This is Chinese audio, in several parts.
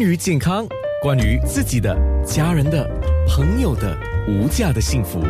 关于健康，关于自己的、家人的、朋友的无价的幸福，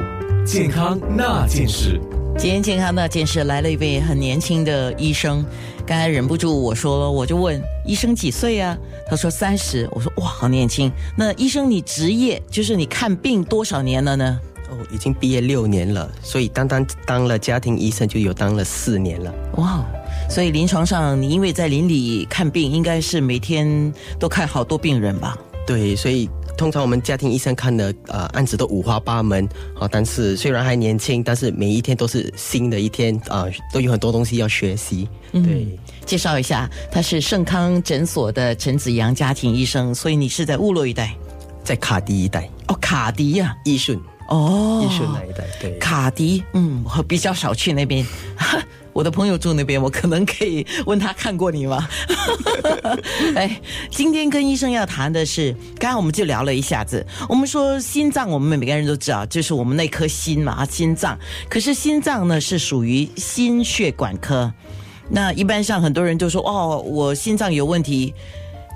健康那件事。今天健康那件事来了一位很年轻的医生，刚才忍不住我说，我就问医生几岁啊？他说三十。我说哇，好年轻。那医生你职业就是你看病多少年了呢？哦，已经毕业六年了，所以单单当了家庭医生就有当了四年了。哇，所以临床上你因为在邻里看病，应该是每天都看好多病人吧？对，所以通常我们家庭医生看的呃案子都五花八门啊，但是虽然还年轻，但是每一天都是新的一天啊，都有很多东西要学习。对，介绍一下，他是盛康诊所的陈子阳家庭医生，所以你是在乌洛一带，在卡迪一带哦，卡迪呀，义顺。哦，艺术那一带，对，卡迪，嗯，我比较少去那边。我的朋友住那边，我可能可以问他看过你吗？哎，今天跟医生要谈的是，刚刚我们就聊了一下子，我们说心脏，我们每个人都知道，就是我们那颗心嘛，心脏。可是心脏呢，是属于心血管科。那一般上很多人就说，哦，我心脏有问题。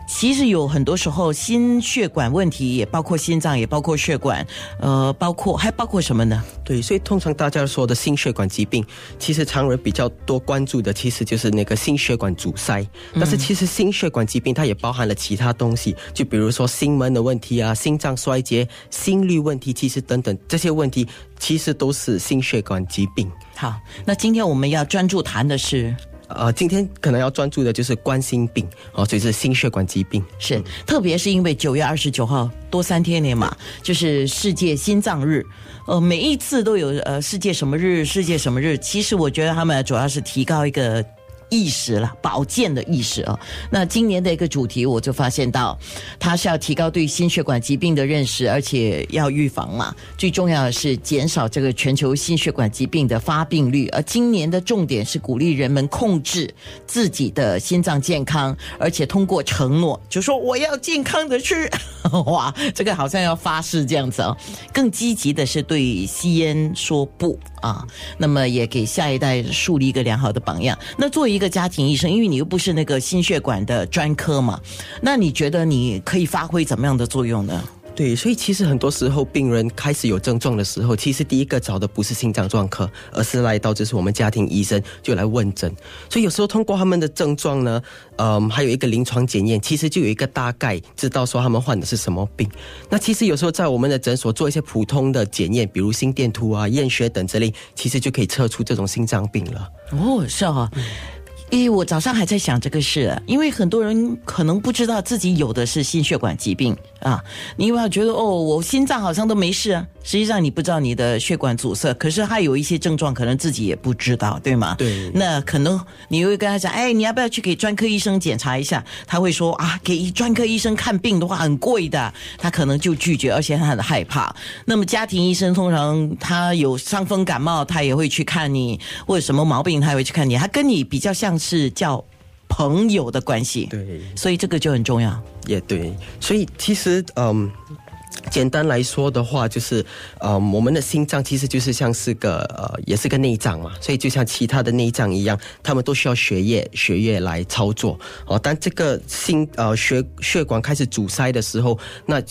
其实有很多时候，心血管问题也包括心脏，也包括血管，呃，包括还包括什么呢？对，所以通常大家说的心血管疾病，其实常人比较多关注的，其实就是那个心血管阻塞。但是其实心血管疾病它也包含了其他东西，就比如说心门的问题啊，心脏衰竭、心率问题，其实等等这些问题，其实都是心血管疾病。好，那今天我们要专注谈的是。呃，今天可能要专注的就是冠心病哦，所以是心血管疾病。是，特别是因为九月二十九号多三天年嘛，就是世界心脏日。呃，每一次都有呃世界什么日，世界什么日。其实我觉得他们主要是提高一个。意识了，保健的意识啊。那今年的一个主题，我就发现到，它是要提高对心血管疾病的认识，而且要预防嘛。最重要的是减少这个全球心血管疾病的发病率。而今年的重点是鼓励人们控制自己的心脏健康，而且通过承诺，就说我要健康的吃。哇，这个好像要发誓这样子啊。更积极的是对吸烟说不啊。那么也给下一代树立一个良好的榜样。那作为一个家庭医生，因为你又不是那个心血管的专科嘛，那你觉得你可以发挥怎么样的作用呢？对，所以其实很多时候病人开始有症状的时候，其实第一个找的不是心脏专科，而是来到就是我们家庭医生就来问诊。所以有时候通过他们的症状呢，嗯，还有一个临床检验，其实就有一个大概知道说他们患的是什么病。那其实有时候在我们的诊所做一些普通的检验，比如心电图啊、验血等之类，其实就可以测出这种心脏病了。哦，是啊。诶，我早上还在想这个事，因为很多人可能不知道自己有的是心血管疾病啊。你有没有觉得哦，我心脏好像都没事啊？实际上你不知道你的血管阻塞，可是还有一些症状，可能自己也不知道，对吗？对。那可能你会跟他讲，哎，你要不要去给专科医生检查一下？他会说啊，给专科医生看病的话很贵的，他可能就拒绝，而且他很害怕。那么家庭医生通常他有伤风感冒，他也会去看你，或者什么毛病他也会去看你，他跟你比较像。是叫朋友的关系，对，所以这个就很重要。也对，所以其实，嗯，简单来说的话，就是，呃，我们的心脏其实就是像是个，呃，也是个内脏嘛，所以就像其他的内脏一样，他们都需要血液，血液来操作。哦，当这个心，呃，血血管开始阻塞的时候，那。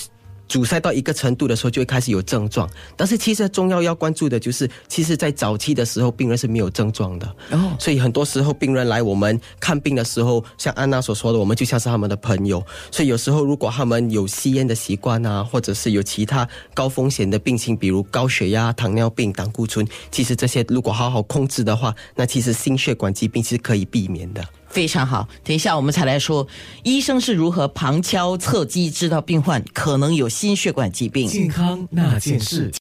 阻塞到一个程度的时候，就会开始有症状。但是其实重要要关注的就是，其实，在早期的时候，病人是没有症状的。哦，所以很多时候病人来我们看病的时候，像安娜所说的，我们就像是他们的朋友。所以有时候如果他们有吸烟的习惯啊，或者是有其他高风险的病情，比如高血压、糖尿病、胆固醇，其实这些如果好好控制的话，那其实心血管疾病是可以避免的。非常好，等一下我们才来说，医生是如何旁敲侧击知道病患可能有心血管疾病。健康那件事。